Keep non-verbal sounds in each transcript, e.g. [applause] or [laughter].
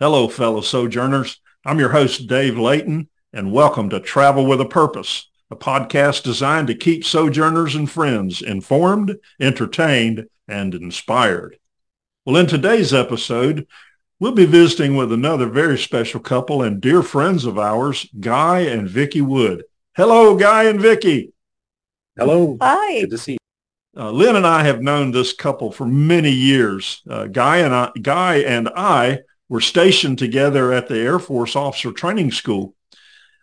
Hello, fellow sojourners. I'm your host, Dave Layton, and welcome to Travel with a Purpose, a podcast designed to keep sojourners and friends informed, entertained, and inspired. Well, in today's episode, we'll be visiting with another very special couple and dear friends of ours, Guy and Vicki Wood. Hello, Guy and Vicki. Hello. Hi. Good to see you. Uh, Lynn and I have known this couple for many years. Uh, Guy and I, Guy and I were stationed together at the Air Force Officer Training School.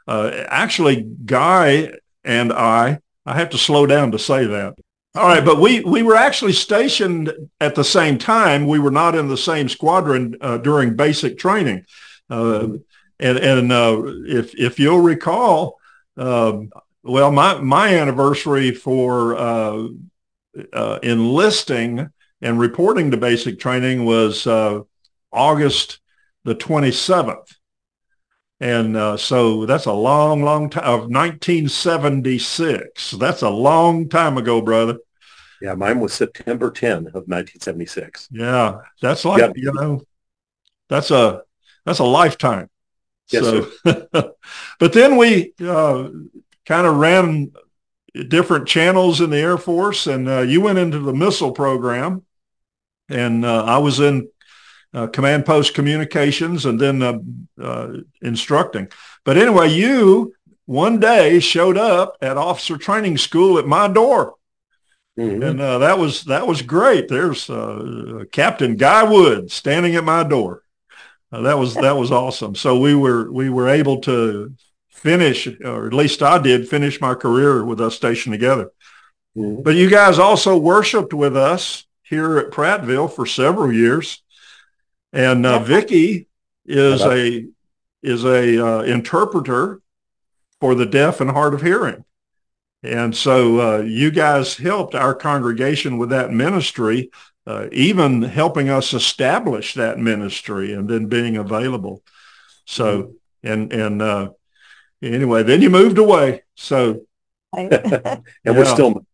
Uh, actually, Guy and I, I have to slow down to say that. All right, but we, we were actually stationed at the same time. We were not in the same squadron uh, during basic training. Uh, and and uh, if, if you'll recall, um, well, my, my anniversary for uh, uh, enlisting and reporting to basic training was August the 27th. And uh, so that's a long, long time of 1976. That's a long time ago, brother. Yeah, mine was September 10 of 1976. Yeah, that's like, you know, that's a, that's a lifetime. Yes, so, [laughs] but then we uh, kind of ran different channels in the Air Force and uh, you went into the missile program and uh, I was in uh, command post communications and then uh, uh, instructing. But anyway, you one day showed up at officer training school at my door Mhm. and uh, that was that was great. There's uh, Captain Guy Wood standing at my door. Uh, that was that was awesome. So we were we were able to finish, or at least I did finish my career with us stationed together. Mhm. But you guys also worshipped with us here at Prattville for several years, and uh, Vicki is a is a uh, interpreter for the deaf and hard of hearing. And so uh, you guys helped our congregation with that ministry, uh, even helping us establish that ministry and then being available. So, and, and uh, anyway, then you moved away. So, [laughs] And we're still,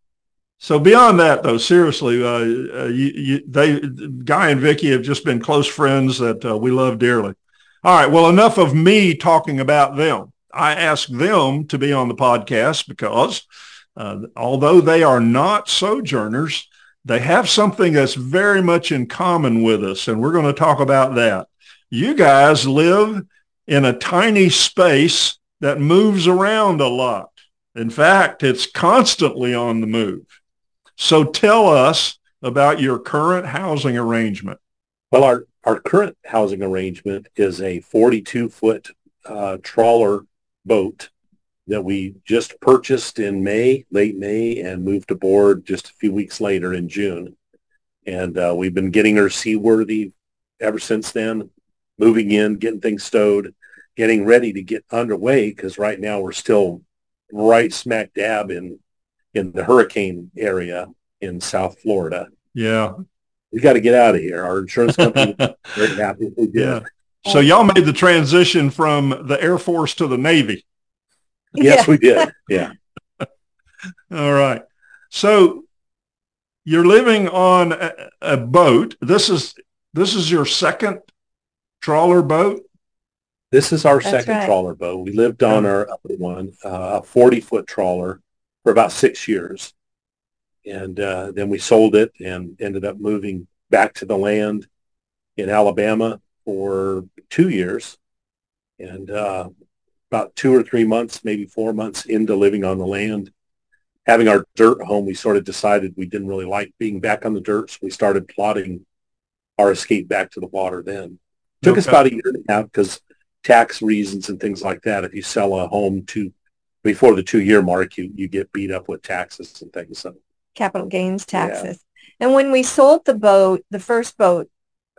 so beyond that though, seriously, uh, uh, you, you, they, Guy and Vicki have just been close friends that uh, we love dearly. All right. Well, enough of me talking about them. I asked them to be on the podcast because uh, although they are not sojourners, they have something that's very much in common with us. And we're going to talk about that. You guys live in a tiny space that moves around a lot. In fact, it's constantly on the move. So tell us about your current housing arrangement. well, our, our current housing arrangement is a 42 foot uh, trawler boat that we just purchased in May, late May, and moved aboard just a few weeks later in June. And uh, we've been getting her seaworthy ever since then, moving in, getting things stowed, getting ready to get underway because right now we're still right smack dab in in the hurricane area in South Florida. Yeah. We got to get out of here. Our insurance company is [laughs] very happy we did. yeah. So y'all made the transition from the Air Force to the Navy. Yes, we did. Yeah. [laughs] All right. So you're living on a, a boat. This is this is your second trawler boat. This is our That's second right. trawler boat. We lived on our other one, uh, a 40 foot trawler for about six years. And uh, then we sold it and ended up moving back to the land in Alabama for two years. And uh, about two or three months, maybe four months into living on the land, having our dirt home, we sort of decided we didn't really like being back on the dirt. So we started plotting our escape back to the water then. It Took us about a year and a half because tax reasons and things like that. If you sell a home to before the two year mark, you, you get beat up with taxes and things. So capital gains taxes. And when we sold the boat, the first boat,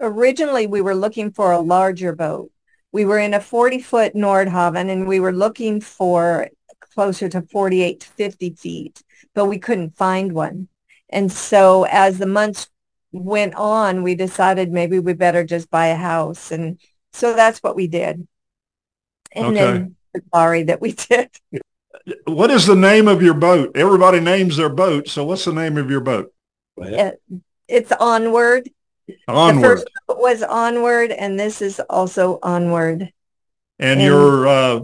originally we were looking for a larger boat. We were in a 40 foot Nordhavn and we were looking for closer to 48 to 50 feet, but we couldn't find one. And so as the months went on, we decided maybe we better just buy a house. And so that's what we did. And Okay. then sorry that we [laughs] did. What is the name of your boat? Everybody names their boat. So what's the name of your boat? It's onward Onward. The first boat was Onward, and this is also Onward. And, and your uh,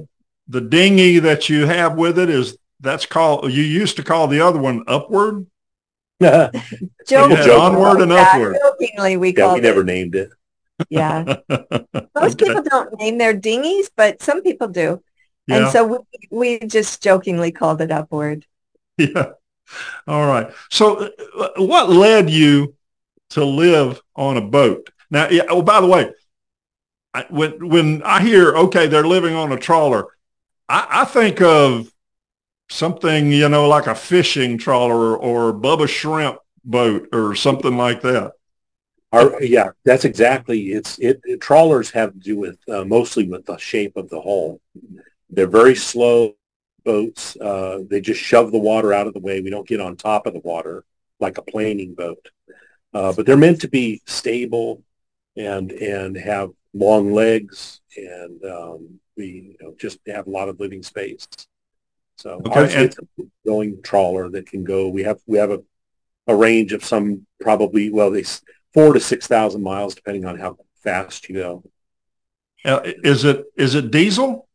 the dinghy that you have with it is that's called you used to call the other one Upward. [laughs] Jokingly, onward and upward. Jokingly, we yeah, called we never it. named it. Yeah. [laughs] Most okay. people don't name their dinghies, but some people do. Yeah. And so we, we just jokingly called it Upward. [laughs] Yeah. All right. So uh, what led you to live on a boat? Now, yeah, oh, by the way, I, when, when I hear, okay, they're living on a trawler, I, I think of something, you know, like a fishing trawler or Bubba Shrimp boat or something like that. Our, yeah, that's exactly. It's it, it, Trawlers have to do with uh, mostly with the shape of the hull. They're very slow boats. Uh, they just shove the water out of the way. We don't get on top of the water like a planing boat. Uh, but they're meant to be stable and and have long legs and um, we you know, just have a lot of living space. So okay. ours a going trawler that can go. We have we have a, a range of some probably well they four to six thousand miles depending on how fast you go. Uh, is it is it diesel?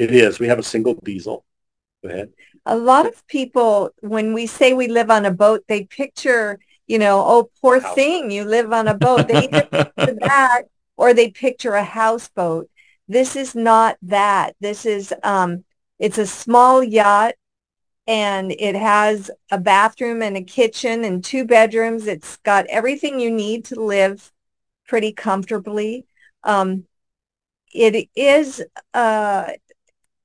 It is. We have a single diesel. Go ahead. A lot of people, when we say we live on a boat, they picture, you know, oh, poor thing, you live on a boat. They either [laughs] picture that or they picture a houseboat. This is not that. This is, um, it's a small yacht and it has a bathroom and a kitchen and two bedrooms. It's got everything you need to live pretty comfortably. Um, it is uh,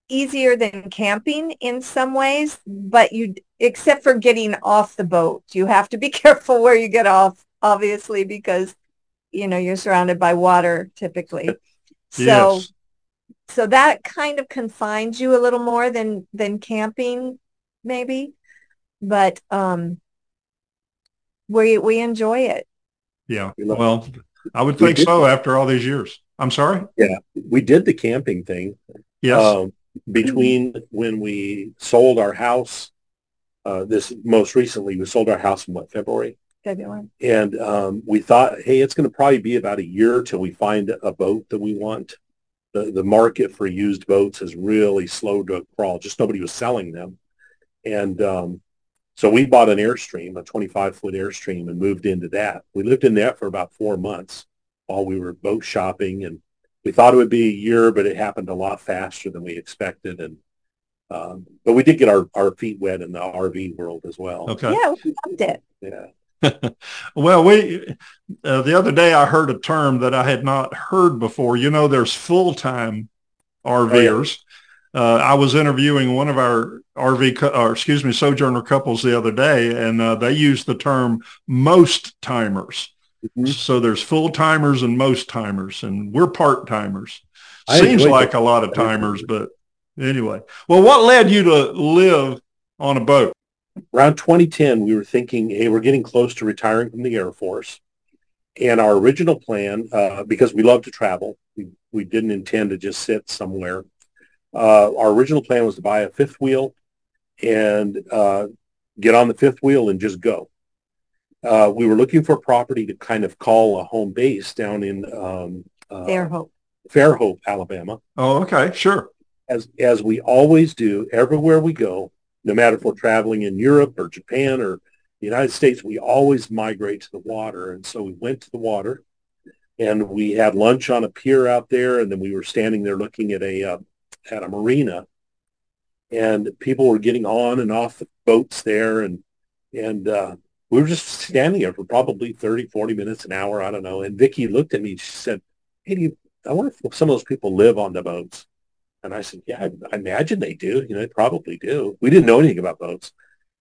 easier than camping in some ways, but you, except for getting off the boat, you have to be [laughs] careful where you get off, obviously, because you know you're surrounded by water typically. So yes. So that kind of confines you a little more than than camping maybe but um we we enjoy it. Yeah. Well i would think so after all these years. I'm sorry? Yeah we did the camping thing. Yes. Um, between when we sold our house uh, this most recently we sold our house in what february february and um, we thought hey it's going to probably be about a year till we find a boat that we want the, the market for used boats has really slowed to a crawl. Just nobody was selling them. And um, so we bought an Airstream, a 25 foot Airstream and moved into that. We lived in that for about four months while we were boat shopping and we thought it would be a year, but it happened a lot faster than we expected. And, um, but we did get our, our feet wet in the RV world as well. Okay. Yeah, we loved it. Yeah. [laughs] well, we uh, the other day I heard a term that I had not heard before. You know, there's full time RVers. Oh, yeah. uh, I was interviewing one of our RV, or excuse me, sojourner couples the other day, and uh, they used the term most timers. Mm-hmm. So there's full timers and most timers, and we're part timers. Seems like that. a lot of timers, but anyway. Well, what led you to live on a boat? around 2010, we were thinking, hey, we're getting close to retiring from the Air Force. And our original plan, uh, because we love to travel, we, we didn't intend to just sit somewhere. Uh, our original plan was to buy a fifth wheel and uh, get on the fifth wheel and just go. Uh, we were looking for property to kind of call a home base down in um, uh, Fairhope, Fairhope, Alabama. Oh, okay, sure. As as we always do, everywhere we go, no matter if we're traveling in Europe or Japan or the United States, we always migrate to the water. And so we went to the water and we had lunch on a pier out there. And then we were standing there looking at a, uh, at a marina and people were getting on and off the boats there. And, and, uh, we were just standing there for probably 30, 40 minutes, an hour. I don't know. And Vicki looked at me. She said, Hey, do you, I wonder if some of those people live on the boats. And I said, yeah, I, I, imagine they do. You know, they probably do. We didn't know anything about boats.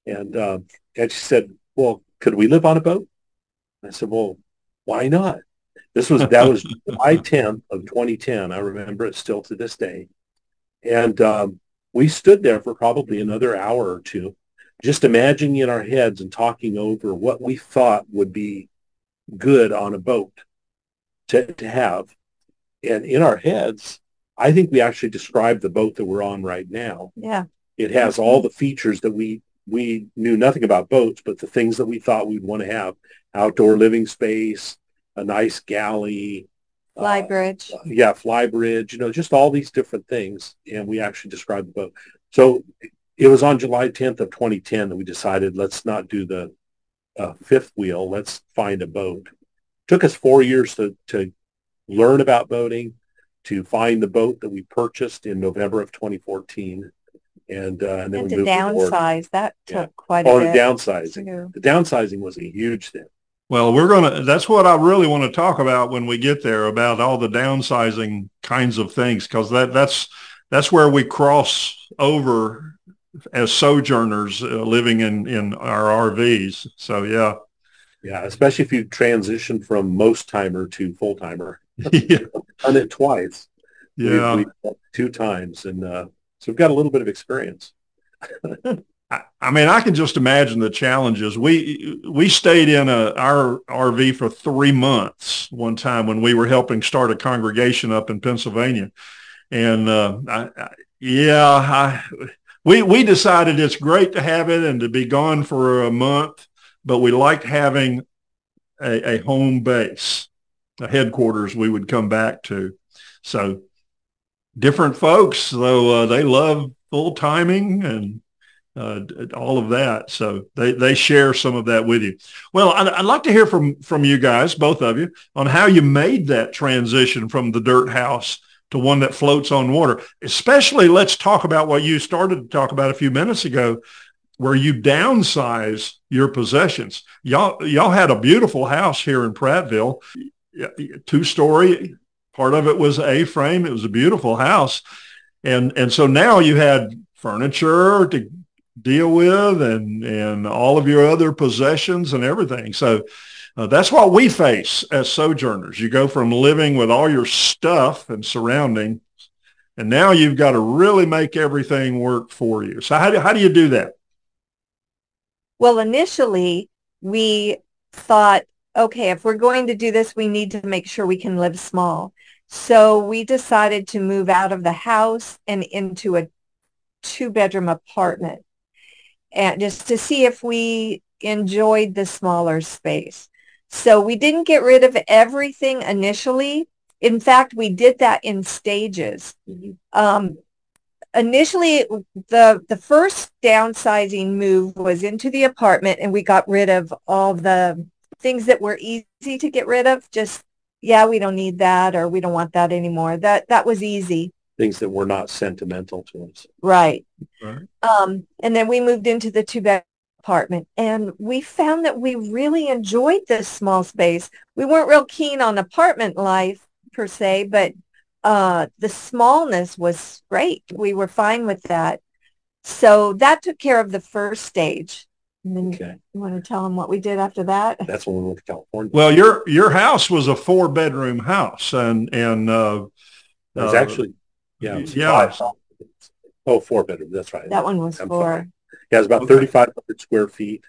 And, um, and she said, well, could we live on a boat? I said, well, why not? This was, that was [laughs] July 10th of 2010. I remember it still to this day. And um, we stood there for probably another hour or two, just imagining in our heads and talking over what we thought would be good on a boat to, to have. And in our heads, I think we actually described the boat that we're on right now. Yeah. It has all the features that we we knew nothing about boats, but the things that we thought we'd want to have: outdoor living space, a nice galley, fly bridge. Uh, yeah, fly bridge. You know, just all these different things, and we actually described the boat. So it was on July 10th of 2010 that we decided let's not do the uh, fifth wheel. Let's find a boat. It took us four years to to learn about boating, to find the boat that we purchased in November of 2014 and, uh, and then and we to moved forward. downsize, that Yeah. took quite a Oh, the bit. downsizing. too. The downsizing was a huge thing. Well, we're going to, that's what I really want to talk about when we get there about all the downsizing kinds of things, because that, that's, that's where we cross over as sojourners uh, living in, in our RVs. So yeah. Yeah, especially if you transition from most timer to full timer. [laughs] yeah. Done it twice. We've- Yeah. we've two times, and uh, so we've got a little bit of experience. [laughs] I, I mean, I can just imagine the challenges. We we stayed in a our RV for three months one time when we were helping start a congregation up in Pennsylvania, and uh, I, I, yeah, I, we we decided it's great to have it and to be gone for a month, but we liked having a, a home base, a headquarters we would come back to. So different folks, though, uh, they love full timing and uh, all of that. So they, they share some of that with you. Well, I'd, I'd like to hear from, from you guys, both of you, on how you made that transition from the dirt house to one that floats on water. Especially, let's talk about what you started to talk about a few minutes ago, where you downsize your possessions. Y'all, y'all had a beautiful house here in Prattville, two story. Part of it was A-frame. It was a beautiful house. And, and so now you had furniture to deal with and, and all of your other possessions and everything. So uh, that's what we face as sojourners. You go from living with all your stuff and surrounding, and now you've got to really make everything work for you. So how do, how do you do that? Well, initially we thought, okay, if we're going to do this, we need to make sure we can live small. So we decided to move out of the house and into a two bedroom apartment and just to see if we enjoyed the smaller space. So we didn't get rid of everything initially. In fact, we did that in stages. Um, initially, the the first downsizing move was into the apartment, and we got rid of all the things that were easy to get rid of. Just yeah, we don't need that, or we don't want that anymore. That that was easy. Things that were not sentimental to us. Right. Right. Um, and then we moved into the two bed apartment and we found that we really enjoyed this small space. We weren't real keen on apartment life per se, but uh, the smallness was great. We were fine with that. So that took care of the first stage. And then Okay, you want to tell them what we did after that? that's when we went to California. Well, your your house was a four bedroom house, and and uh, it was uh, actually, yeah, it was yeah. five. Oh, four bedroom. That's right. That one was I'm for, sorry. Yeah, it was about Okay. 3,500 square feet.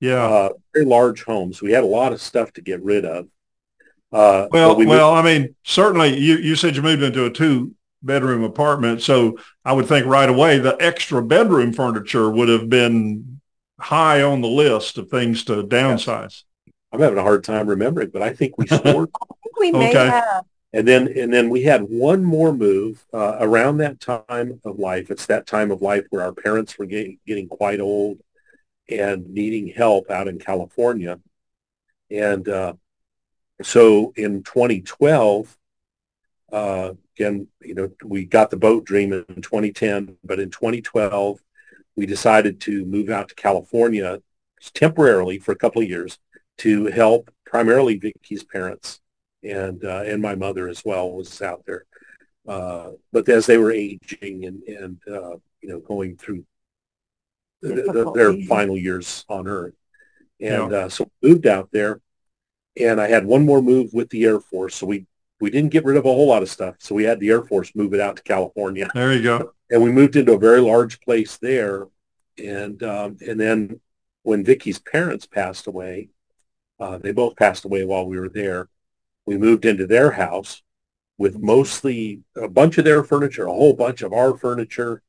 yeah. Uh, very large homes. We had a lot of stuff to get rid of. Uh, Well, we well, I mean, certainly you, you said you moved into a two bedroom apartment. So I would think right away the extra bedroom furniture would have been high on the list of things to downsize. I'm having a hard time remembering, but I think we [laughs] stored. I think we may Okay. have. And then and then we had one more move uh, around that time of life. It's that time of life where our parents were getting, getting quite old and needing help out in California. And uh, so in 2012, uh, again, you know, we got the boat dream in 2010, but in 2012, we decided to move out to California temporarily for a couple of years to help primarily Vicki's parents and uh, and my mother as well was out there. Uh, but as they were aging and and uh, you know going through the, the, their final years on Earth, and uh, so we moved out there, and I had one more move with the Air Force. So we we didn't get rid of a whole lot of stuff. So we had the Air Force move it out to California There you go. [laughs] and we moved into a very large place there. And um, and then when Vicki's parents passed away, uh, they both passed away while we were there. We moved into their house with mostly a bunch of their furniture, a whole bunch of our furniture,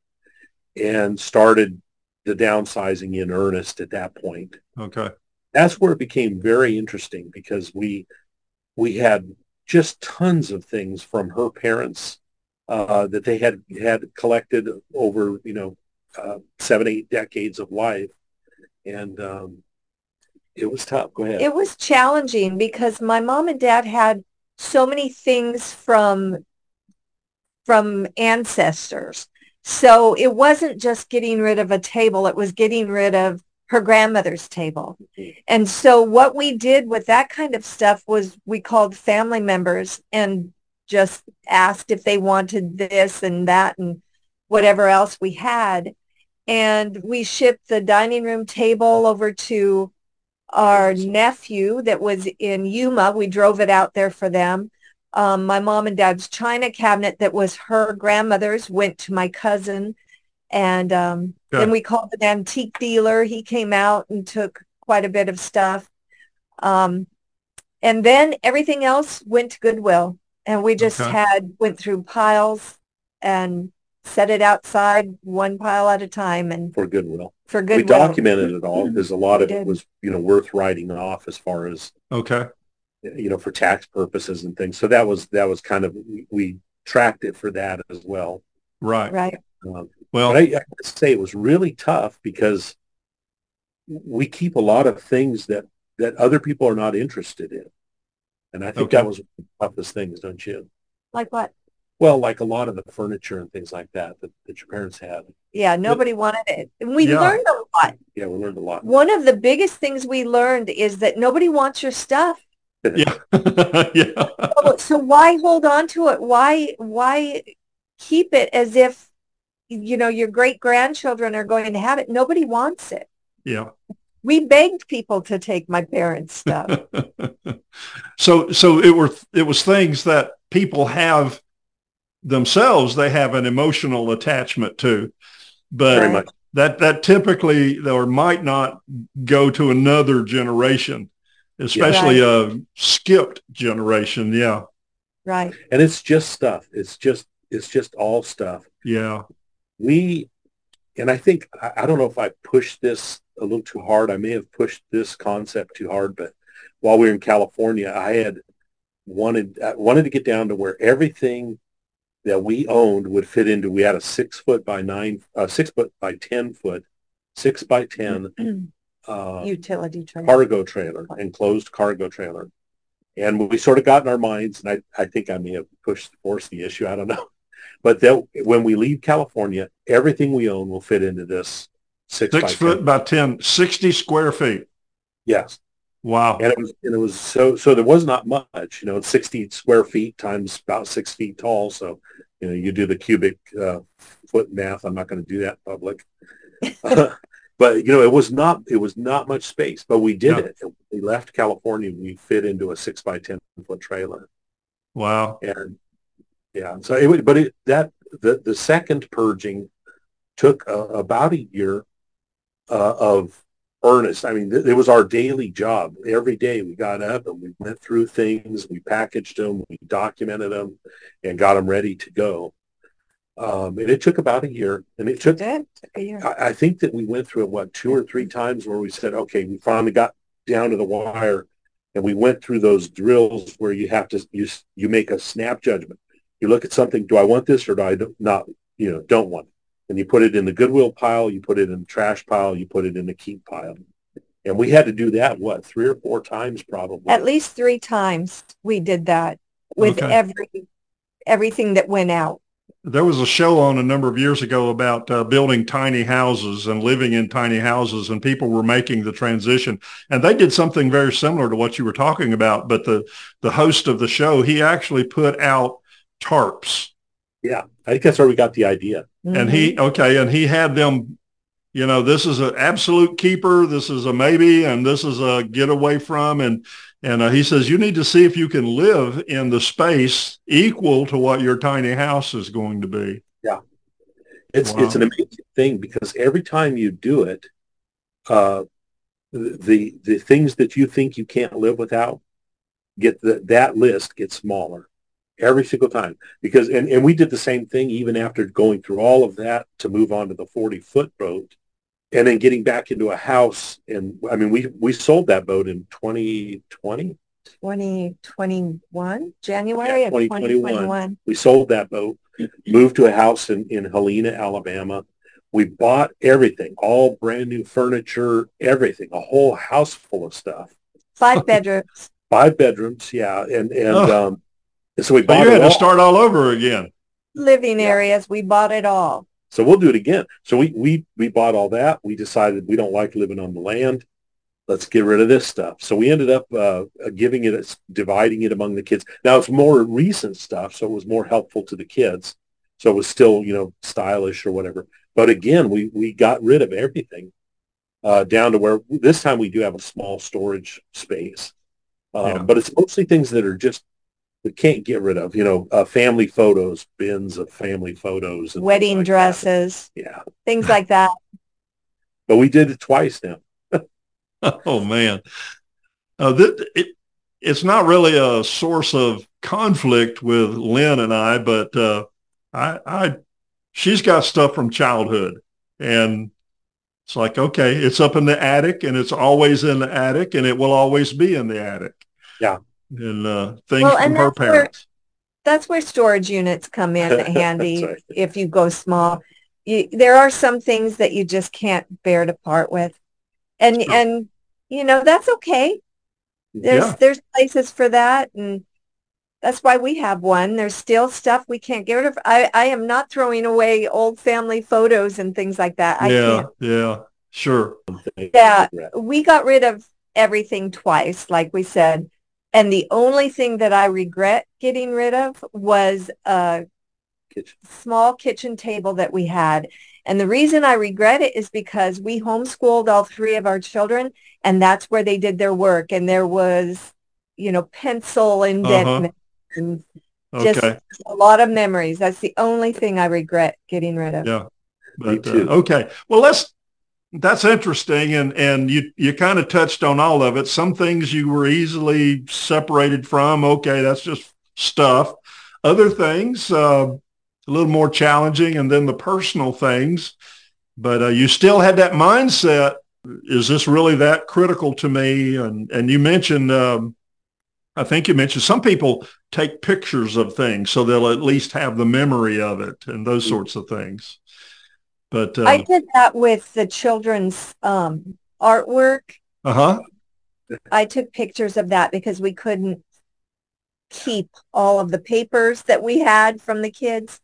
and started the downsizing in earnest at that point. Okay. That's where it became very interesting because we we had just tons of things from her parents uh, that they had had collected over you know uh, seven eight decades of life, and um, it was tough. Go ahead. It was challenging because my mom and dad had so many things from from ancestors. So it wasn't just getting rid of a table, it was getting rid of her grandmother's table. Mm-hmm. And so what we did with that kind of stuff was we called family members and just asked if they wanted this and that and whatever else we had. And we shipped the dining room table over to our nephew that was in Yuma. We drove it out there for them. Um, my mom and dad's china cabinet that was her grandmother's went to my cousin. And um, then we called an antique dealer. He came out and took quite a bit of stuff. Um, and then everything else went to Goodwill. And we just okay. had went through piles and set it outside one pile at a time and for Goodwill. For Goodwill. We documented it all because a lot of it was, you know, worth writing off as far as okay, you know, for tax purposes and things. So that was that was kind of we tracked it for that as well. Right. Right. Um, well, I, I say it was really tough because we keep a lot of things that that other people are not interested in, and I think okay. that was the toughest things, don't you? Like what? Well, like a lot of the furniture and things like that that, that your parents had. Yeah, nobody but, wanted it. And we yeah. learned a lot. Yeah, we learned a lot. One of the biggest things we learned is that nobody wants your stuff. yeah. [laughs] yeah. So, so why hold on to it? Why why keep it as if you know your great grandchildren are going to have it? Nobody wants it. Yeah. We begged people to take my parents' stuff. [laughs] so so it were it was things that people have themselves they have an emotional attachment to but that that typically or might not go to another generation especially right. a skipped generation yeah. Right. And it's just stuff. It's just it's just all stuff. Yeah. We and i think I, I don't know if i pushed this a little too hard. I may have pushed this concept too hard but while we were in california i had wanted I wanted to get down to where everything that we owned would fit into. We had a six foot by nine, uh, six foot by ten foot, six by ten [clears throat] uh, utility trailer. cargo trailer, enclosed cargo trailer, and we sort of got in our minds, and I, I think I may have pushed forced the issue. I don't know, [laughs] but that when we leave California, everything we own will fit into this six, six by foot 10. by 10, 60 square feet. Yes. Wow. And it was and it was so so there was not much, you know, 60 square feet times about six feet tall. So, you know, you do the cubic uh, foot math. I'm not going to do that in public. [laughs] but you know, it was not it was not much space, but we did it. We left California. We fit into a six by ten foot trailer. Wow. And yeah, so it would, but it, that the the second purging took uh, about a year uh, of earnest. I mean, th- it was our daily job. Every day we got up and we went through things, we packaged them, we documented them, and got them ready to go. Um, and it took about a year. And it took, it took a year. I, I, think that we went through it, what, two or three times where we said, okay, we finally got down to the wire. And we went through those drills where you have to, you, you make a snap judgment. You look at something, do I want this or do I not, you know, don't want it? And you put it in the goodwill pile, you put it in the trash pile, you put it in the keep pile. And we had to do that, what, three or four times probably? At least three times we did that with okay. every everything that went out. There was a show on a number of years ago about uh, building tiny houses and living in tiny houses, and people were making the transition. And they did something very similar to what you were talking about. But the the host of the show, he actually put out tarps. Yeah, I think that's where we got the idea. Mm-hmm. And he, mm-hmm. okay, and he had them, you know, this is an absolute keeper. This is a maybe, and this is a get away from. And, and uh, he says, you need to see if you can live in the space equal to what your tiny house is going to be. Yeah. It's, wow. it's an amazing thing because every time you do it, uh, the, the things that you think you can't live without get the, that list gets smaller every single time because and, and we did the same thing even after going through all of that to move on to the 40 foot boat and then getting back into a house and i mean we we sold that boat in 2020 2021, January Yeah, of 2021. 2021. We sold that boat, moved to a house in, in Helena, Alabama. We bought everything, all brand new furniture, everything, a whole house full of stuff. Five bedrooms. Five bedrooms, yeah. And and Oh. um so we So bought you it had all. to start all over again. living Yeah. areas. We bought it all. So we'll do it again. So we we we bought all that. We decided we don't like living on the land. Let's get rid of this stuff. So we ended up uh, giving it, dividing it among the kids. Now it's more recent stuff, so it was more helpful to the kids. So it was still, you know, stylish or whatever. But again, we we got rid of everything uh, down to where this time we do have a small storage space. Um, Yeah. But it's mostly things that are just we can't get rid of. You know, uh, family photos, bins of family photos, and Wedding like that. dresses, Yeah, things like that. [laughs] but we did it twice now. [laughs] Oh man, uh, th- it, it's not really a source of conflict with Lynn and I, but uh, I, I, she's got stuff from childhood, and it's like okay, it's up in the attic, and it's always in the attic, and it will always be in the attic. Yeah. And uh, things Well, from her that's where- parents. That's where storage units come in [laughs] handy right. if you go small. You, there are some things that you just can't bear to part with. And Sure. and you know, that's okay. There's Yeah. there's places for that and that's why we have one. There's still stuff we can't get rid of. I, I am not throwing away old family photos and things like that. I yeah, can't. yeah, sure. Yeah. We got rid of everything twice, like we said. And the only thing that I regret getting rid of was a Kitchen. small kitchen table that we had. And the reason I regret it is because we homeschooled all three of our children and that's where they did their work. And there was, you know, pencil indent and just Okay, a lot of memories. That's the only thing I regret getting rid of. Yeah. Me But, uh, okay. Well, let's, that's interesting. And, and you, you kind of touched on all of it. Some things you were easily separated from. Okay. That's just stuff. Other things, uh, a little more challenging and then the personal things, but uh, you still had that mindset. Is this really that critical to me? And, and you mentioned, um, I think you mentioned some people take pictures of things so they'll at least have the memory of it and those sorts of things. But uh I did that with the children's um, artwork. huh. I took pictures of that because we couldn't keep all of the papers that we had from the kids.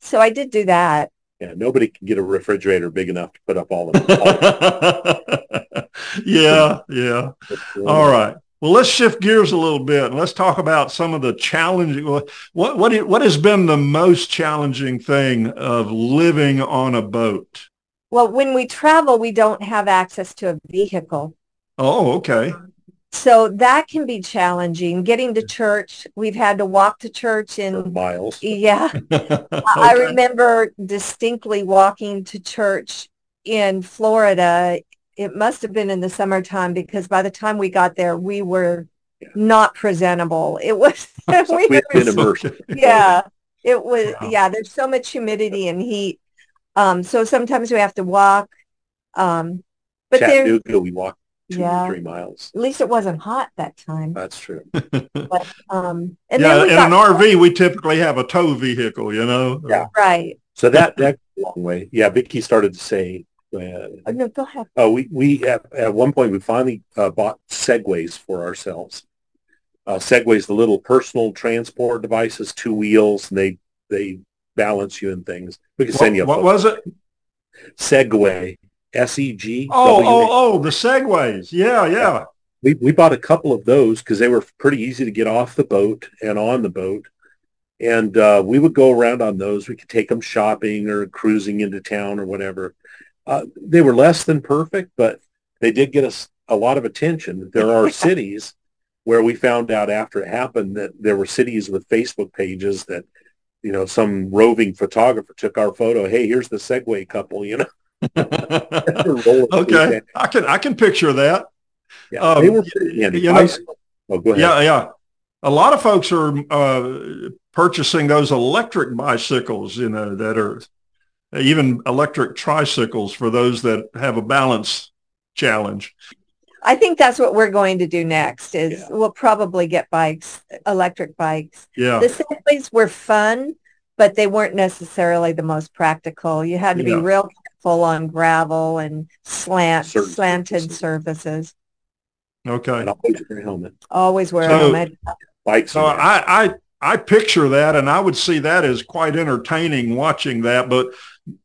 So I did do that. Yeah, nobody can get a refrigerator big enough to put up all of them. [laughs] yeah, yeah. [laughs] All right. Well, let's shift gears a little bit and let's talk about some of the challenging. What what what, what has been the most challenging thing of living on a boat? Well, when we travel, we don't have access to a vehicle. Oh, okay. So that can be challenging. Getting to church, we've had to walk to church For in, miles. yeah. [laughs] I remember distinctly walking to church in Florida. It must have been in the summertime because by the time we got there, we were Yeah. not presentable. It was, [laughs] [laughs] we We were been immersed. yeah it was Wow. yeah there's so much humidity and heat um so sometimes we have to walk um but there we walked two Yeah. or three miles. at least it wasn't hot that time That's true. [laughs] but um and yeah, then in got an RV, we typically have a tow vehicle, you know? Yeah. right So that that goes a long way. Yeah, Vicki started to say. Uh, oh, no go ahead oh, we we at, at one point we finally uh, bought Segways for ourselves. Uh, Segways, the little personal transport devices, two wheels, and they they balance you and things. We can send you a what was it? Segway, S E G. Oh, oh, oh, the segways. Yeah, yeah. we, we bought a couple of those because they were pretty easy to get off the boat and on the boat. And uh, we would go around on those. We could take them shopping or cruising into town or whatever. Uh, they were less than perfect, but they did get us a lot of attention. There are [laughs] cities where we found out after it happened that there were cities with Facebook pages that, you know, some roving photographer took our photo. Hey, here's the Segway couple, you know. [laughs] Okay. I can I can picture that. Yeah, Um, they were pretty you know- oh, go ahead. Yeah, yeah. A lot of folks are uh, purchasing those electric bicycles, you know, that are even electric tricycles for those that have a balance challenge. I think that's what we're going to do next is Yeah. we'll probably get bikes, electric bikes. Yeah. The Segways were fun, but they weren't necessarily the most practical. You had to Yeah. be real careful on gravel and slant, Certain slanted surfaces. surfaces. Okay. And always wear a helmet. Always wear So- a helmet. Bikes. So I, I, I picture that and I would see that as quite entertaining watching that. But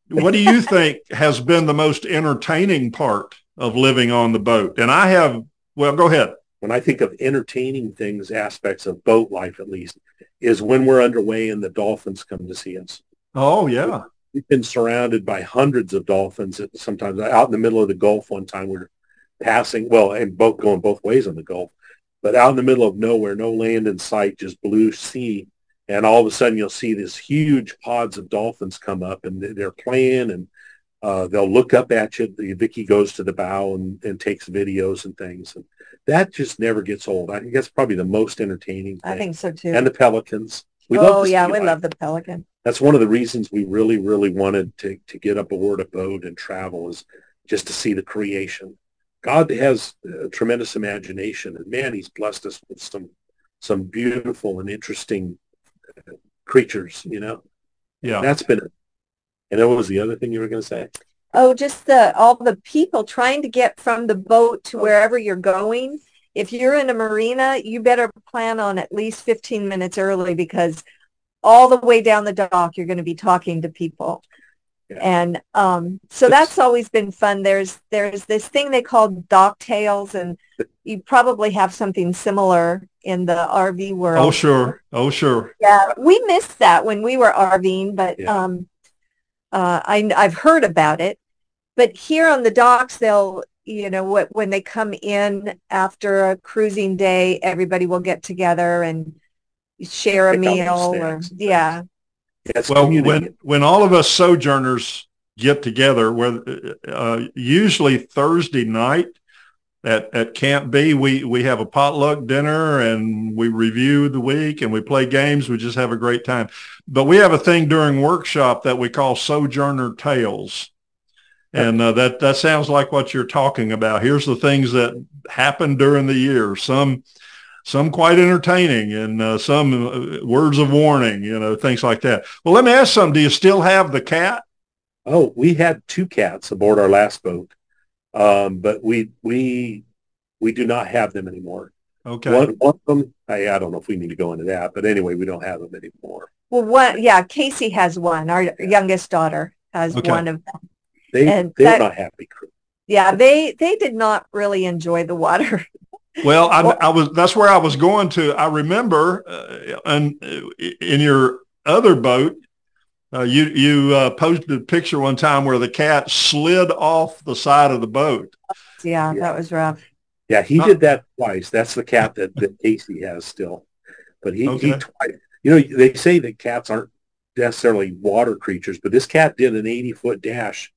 what do you think has been the most entertaining part of living on the boat? And I have, well, go ahead. when I think of entertaining things, aspects of boat life at least, is when we're underway and the dolphins come to see us. Oh yeah. We've been surrounded by hundreds of dolphins. Sometimes out in the middle of the Gulf one time we are passing, well, and both going both ways on the Gulf, but out in the middle of nowhere, no land in sight, just blue sea. And all of a sudden you'll see these huge pods of dolphins come up and they- they're playing and uh, they'll look up at you. The Vicki goes to the bow and, and takes videos and things. And that just never gets old. I think that's probably the most entertaining thing. I think so too. and the pelicans. We love oh the yeah, we life. love the pelican. That's one of the reasons we really, really wanted to, to get up aboard a boat and travel is just to see the creation. God has a tremendous imagination and man, he's blessed us with some, some beautiful and interesting creatures, you know, Yeah. that's been, and what was the other thing you were going to say? Oh, just the all the people trying to get from the boat to oh. wherever you're going. If you're in a marina, you better plan on at least 15 minutes early because all the way down the dock you're going to be talking to people. Yeah. And um, so It's- that's always been fun. There's there's this thing they call dock tales, and you probably have something similar in the RV world. Oh sure. Oh sure. Yeah, we missed that when we were RVing, but Yeah. um, uh, I, I've heard about it. But here on the docks, they'll, you know, what when they come in after a cruising day, everybody will get together and share a Pick meal. Or yeah, Well, when when all of us sojourners get together, where uh, usually Thursday night at at Camp B, we we have a potluck dinner and we review the week and we play games. We just have a great time. But we have a thing during workshop that we call Sojourner Tales. And uh, that that sounds like what you're talking about. Here's the things that happened during the year. Some some quite entertaining and uh, some uh, words of warning, you know, things like that. Well, let me ask something. Do you still have the cat? Oh, we had two cats aboard our last boat, um, but we we we do not have them anymore. Okay. One, one of them, I, I don't know if we need to go into that, but anyway, we don't have them anymore. well, one, yeah, Casey has one. Our youngest daughter has Okay. one of them. They And they're that- not happy. crew. Yeah, they they did not really enjoy the water. Well, I, I was that's where I was going to. I remember uh, and uh, in your other boat, uh, you you uh, posted a picture one time where the cat slid off the side of the boat. yeah, Yeah. that was rough. Yeah, he did that twice. That's the cat that, that Casey has still. But he, he twice, you know, they say that cats aren't necessarily water creatures, but this cat did an 80 foot dash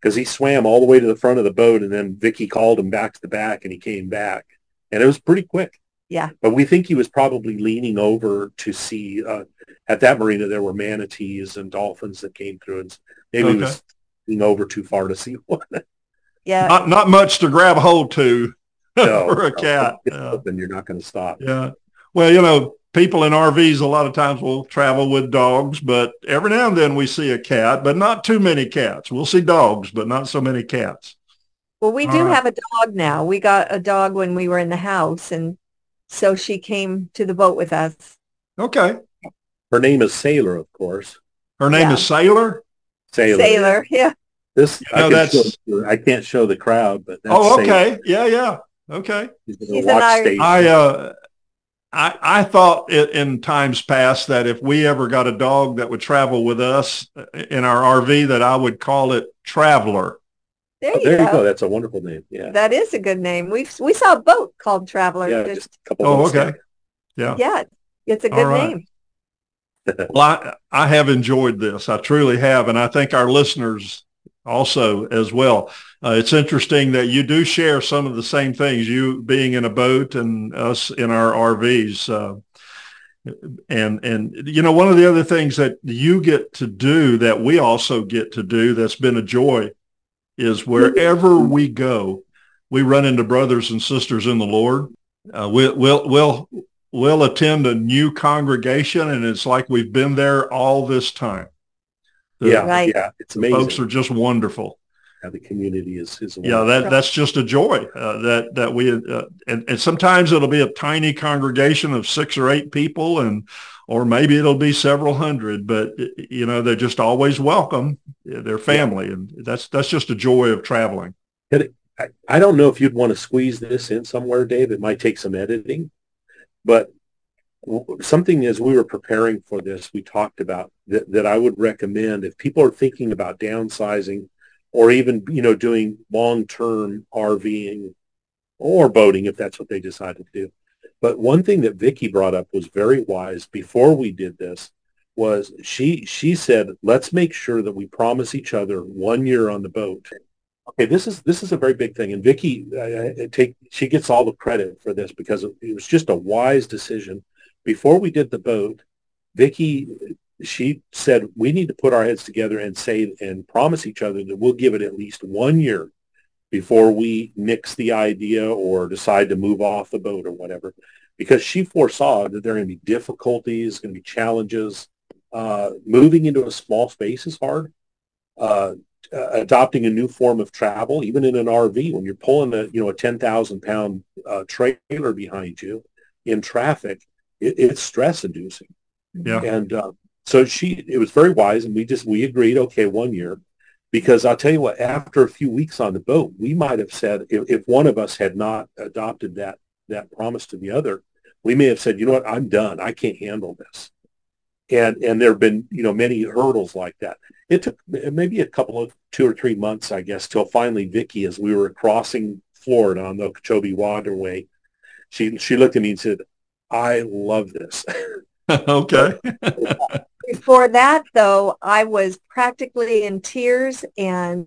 because he swam all the way to the front of the boat and then Vicki called him back to the back and he came back and it was pretty quick. Yeah. But we think he was probably leaning over to see, uh, at that marina, there were manatees and dolphins that came through and maybe he was leaning over too far to see [laughs] one. Yeah, Not not much to grab hold to [laughs] No, for a no, cat. if Yeah. Then you're not going to stop. Yeah. Well, you know, people in RVs a lot of times will travel with dogs, but every now and then we see a cat, but not too many cats. We'll see dogs, but not so many cats. Well, we do right. have a dog now. We got a dog when we were in the house, and so she came to the boat with us. Okay. Her name is Sailor, of course. Her name Yeah. is Sailor. Sailor. Sailor, yeah. This You I, can that's- show, I can't show the crowd, but that's oh, Sailor. okay. Yeah, yeah. Okay. She's in She's an watch station. I uh I I thought it, in times past that if we ever got a dog that would travel with us uh, in our RV that I would call it Traveler. There, Oh, you, there go. you go. That's a wonderful name. Yeah. That is a good name. We we saw a boat called Traveler. yeah. just, Just a couple. Oh, okay. down. Yeah. yeah, it's a good right. name. [laughs] Well, I, I have enjoyed this. I truly have. And I think our listeners also as well. Uh, it's interesting that you do share some of the same things, you being in a boat and us in our RVs. Uh, and, and, you know, one of the other things that you get to do that we also get to do that's been a joy is wherever we go, we run into brothers and sisters in the Lord. Uh, we'll, we'll, we'll, we'll attend a new congregation and it's like we've been there all this time. The, yeah, right. yeah, it's amazing. Folks are just wonderful. Yeah, the community is is yeah. That that's just a joy uh, that that we uh, and, and sometimes it'll be a tiny congregation of six or eight people and or maybe it'll be several hundred, but you know they're just always welcome. Uh, their family, and that's that's just a joy of traveling. I don't know if you'd want to squeeze this in somewhere, Dave. It might take some editing, but something as we were preparing for this, we talked about that, that I would recommend if people are thinking about downsizing or even, you know, doing long-term RVing or boating, if that's what they decide to do. But one thing that Vicki brought up was very wise before we did this was she, she said, let's make sure that we promise each other one year on the boat. Okay, this is this is a very big thing, and Vicki uh, take she gets all the credit for this because it was just a wise decision. Before we did the boat, Vicki she said we need to put our heads together and say and promise each other that we'll give it at least one year before we nix the idea or decide to move off the boat or whatever, because she foresaw that there are going to be difficulties, going to be challenges. Uh, moving into a small space is hard. Uh, adopting a new form of travel, even in an RV, when you're pulling a you know a ten thousand pound uh, trailer behind you in traffic, it, it's stress inducing. Yeah. And uh, so she, it was very wise, and we just we agreed, okay, one year, because I'll tell you what, after a few weeks on the boat, we might have said if, if one of us had not adopted that that promise to the other, we may have said, you know what, I'm done. I can't handle this and and there have been you know many hurdles like that. It took maybe a couple of two or three months, I guess, till finally Vicki, as we were crossing Florida on the Okeechobee Waterway, she she looked at me and said, "I love this." [laughs] okay. [laughs] Before that, though, I was practically in tears and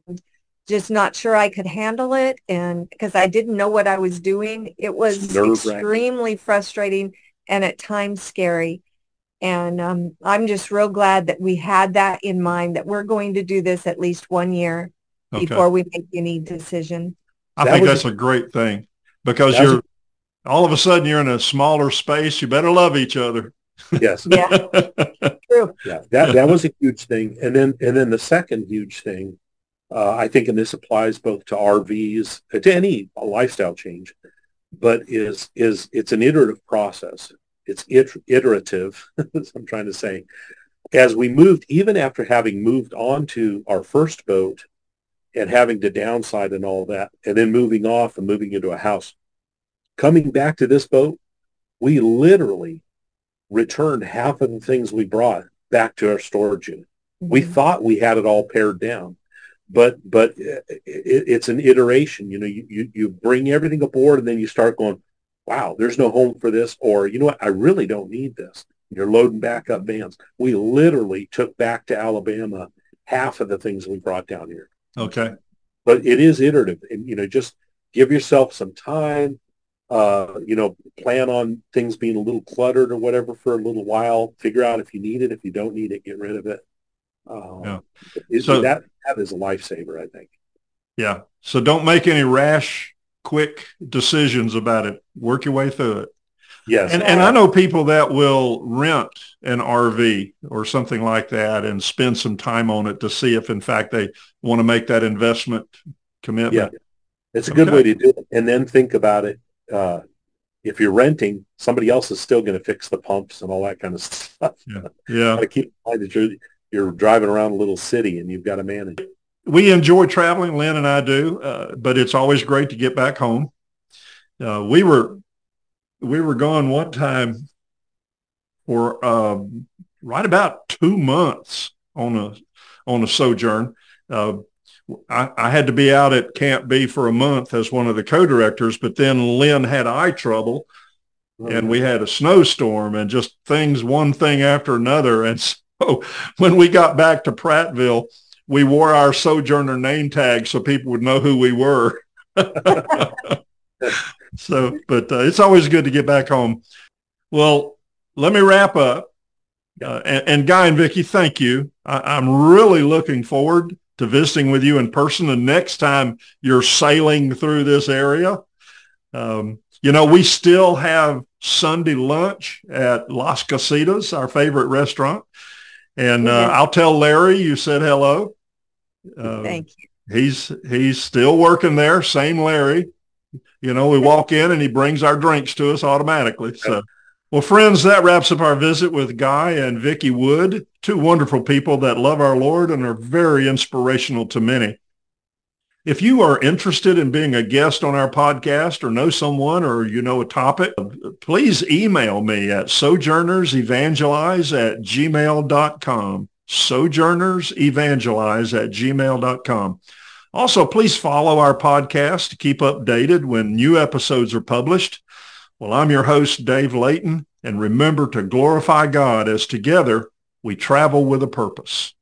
just not sure I could handle it, and because I didn't know what I was doing, it was extremely frustrating and at times scary. And um, I'm just real glad that we had that in mind, that we're going to do this at least one year okay. before we make any decision. I that think that's a, a great thing because you're a, all of a sudden you're in a smaller space. You better love each other. Yes. [laughs] yeah. True. Yeah. That that was a huge thing. And then and then the second huge thing, uh, I think, and this applies both to RVs, to any lifestyle change, but is is it's an iterative process it's iterative, [laughs] as I'm trying to say. As we moved, even after having moved on to our first boat and having to downside and all that, and then moving off and moving into a house, coming back to this boat, we literally returned half of the things we brought back to our storage unit. Mm-hmm. We thought we had it all pared down, but but it, it's an iteration. You know, you, you you bring everything aboard and then you start going, wow, there's no home for this, or you know what, I really don't need this. You're loading back up vans. We literally took back to Alabama half of the things we brought down here. Okay. But it is iterative. And, you know, just give yourself some time, uh, you know, plan on things being a little cluttered or whatever for a little while. Figure out if you need it. If you don't need it, get rid of it. Um, yeah. so that, that is a lifesaver, I think. Yeah. So don't make any rash quick decisions about it. Work your way through it. Yes. And, and I know people that will rent an RV or something like that and spend some time on it to see if, in fact, they want to make that investment commitment. Yeah. It's a good okay. way to do it. And then think about it. Uh, if you're renting, somebody else is still going to fix the pumps and all that kind of stuff. Yeah. Yeah. to keep in mind that you're, you're driving around a little city and you've got to manage we enjoy traveling, Lynn and I do, uh, but it's always great to get back home. Uh, we were we were gone one time for uh, right about two months on a on a sojourn. Uh, I, I, had to be out at Camp B for a month as one of the co-directors, but then Lynn had eye trouble, and we had a snowstorm, and just things one thing after another. [laughs] And so when we got back to Prattville we wore our sojourner name tag so people would know who we were. [laughs] so, but uh, it's always good to get back home. Well, let me wrap up. Uh, and, and, Guy and Vicki, thank you. I, am really looking forward to visiting with you in person. And next time you're sailing through this area, um, you know, we still have Sunday lunch at Las Casitas, our favorite restaurant. And uh, I'll tell Larry you said hello. Uh, Thank you. He's he's still working there. Same Larry. You know, we walk in and he brings our drinks to us automatically. So, well, friends, that wraps up our visit with Guy and Vicki Wood, two wonderful people that love our Lord and are very inspirational to many. If you are interested in being a guest on our podcast or know someone or you know a topic, please email me at sojournersevangelize at gmail.com. Sojournersevangelize at gmail.com. Also, please follow our podcast to keep updated when new episodes are published. Well, I'm your host, Dave Layton, and remember to glorify God as together we travel with a purpose.